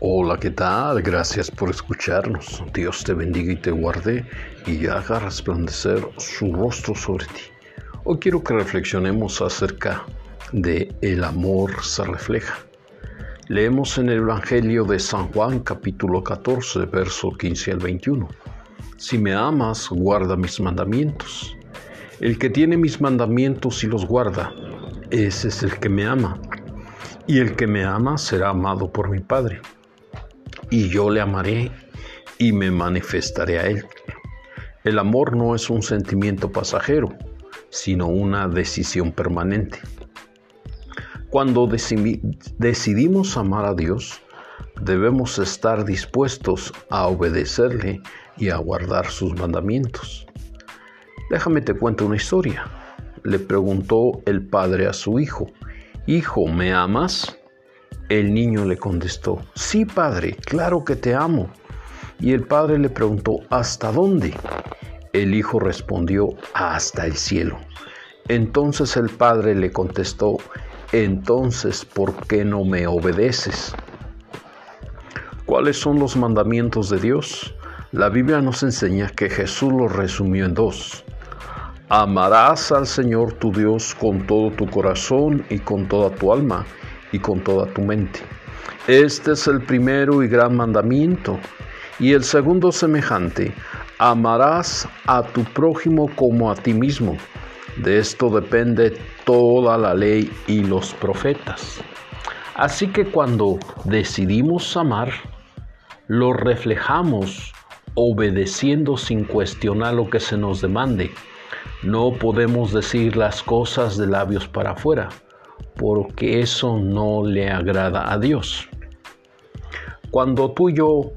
Hola, ¿qué tal? Gracias por escucharnos. Dios te bendiga y te guarde y haga resplandecer su rostro sobre ti. Hoy quiero que reflexionemos acerca de el amor se refleja. Leemos en el Evangelio de San Juan capítulo 14, verso 15 al 21. Si me amas, guarda mis mandamientos. El que tiene mis mandamientos y los guarda, ese es el que me ama. Y el que me ama será amado por mi Padre y yo le amaré y me manifestaré a él. El amor no es un sentimiento pasajero, sino una decisión permanente. Cuando decidimos amar a Dios, debemos estar dispuestos a obedecerle y a guardar sus mandamientos. Déjame te cuento una historia. Le preguntó el padre a su hijo, Hijo, ¿me amas? El niño le contestó, sí padre, claro que te amo. Y el padre le preguntó, ¿hasta dónde? El hijo respondió, hasta el cielo. Entonces el padre le contestó, entonces, ¿por qué no me obedeces? ¿Cuáles son los mandamientos de Dios? La Biblia nos enseña que Jesús los resumió en dos. Amarás al Señor tu Dios con todo tu corazón y con toda tu alma y con toda tu mente. Este es el primero y gran mandamiento. Y el segundo semejante, amarás a tu prójimo como a ti mismo. De esto depende toda la ley y los profetas. Así que cuando decidimos amar, lo reflejamos obedeciendo sin cuestionar lo que se nos demande. No podemos decir las cosas de labios para afuera porque eso no le agrada a Dios. Cuando tú y yo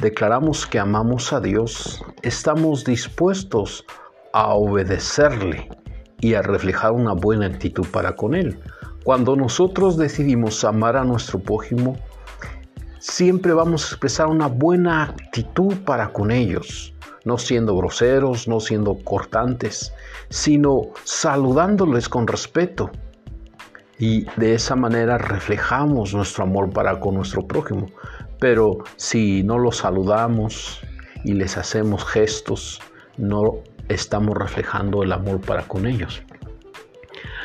declaramos que amamos a Dios, estamos dispuestos a obedecerle y a reflejar una buena actitud para con Él. Cuando nosotros decidimos amar a nuestro prójimo, siempre vamos a expresar una buena actitud para con ellos, no siendo groseros, no siendo cortantes, sino saludándoles con respeto, y de esa manera reflejamos nuestro amor para con nuestro prójimo. Pero si no los saludamos y les hacemos gestos, no estamos reflejando el amor para con ellos.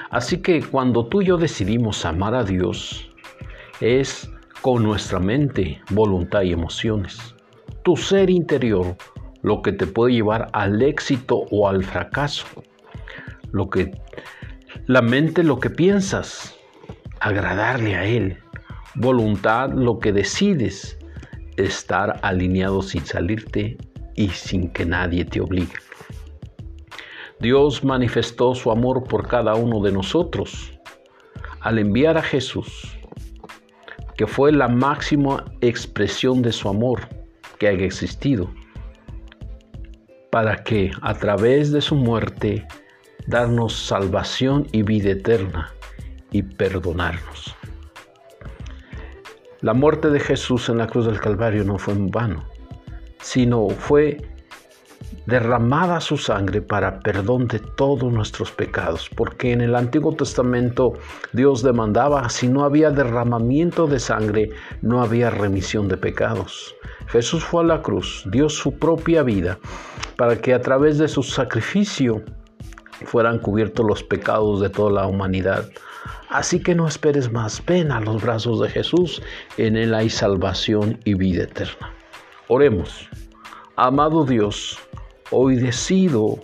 Así que cuando tú y yo decidimos amar a Dios, es con nuestra mente, voluntad y emociones. Tu ser interior, lo que te puede llevar al éxito o al fracaso. Lo que la mente lo que piensas, agradarle a Él. Voluntad lo que decides, estar alineado sin salirte y sin que nadie te obligue. Dios manifestó su amor por cada uno de nosotros al enviar a Jesús, que fue la máxima expresión de su amor que haya existido, para que a través de su muerte darnos salvación y vida eterna y perdonarnos. La muerte de Jesús en la cruz del Calvario no fue en vano, sino fue derramada su sangre para perdón de todos nuestros pecados, porque en el Antiguo Testamento Dios demandaba, si no había derramamiento de sangre, no había remisión de pecados. Jesús fue a la cruz, dio su propia vida, para que a través de su sacrificio fueran cubiertos los pecados de toda la humanidad. Así que no esperes más, ven a los brazos de Jesús, en Él hay salvación y vida eterna. Oremos. Amado Dios, hoy decido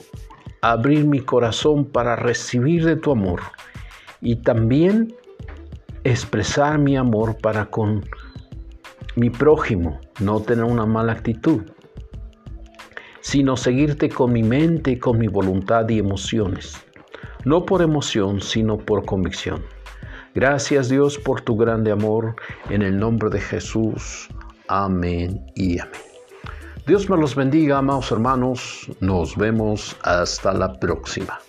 abrir mi corazón para recibir de tu amor y también expresar mi amor para con mi prójimo, no tener una mala actitud sino seguirte con mi mente, con mi voluntad y emociones. No por emoción, sino por convicción. Gracias Dios por tu grande amor. En el nombre de Jesús. Amén y amén. Dios me los bendiga, amados hermanos. Nos vemos hasta la próxima.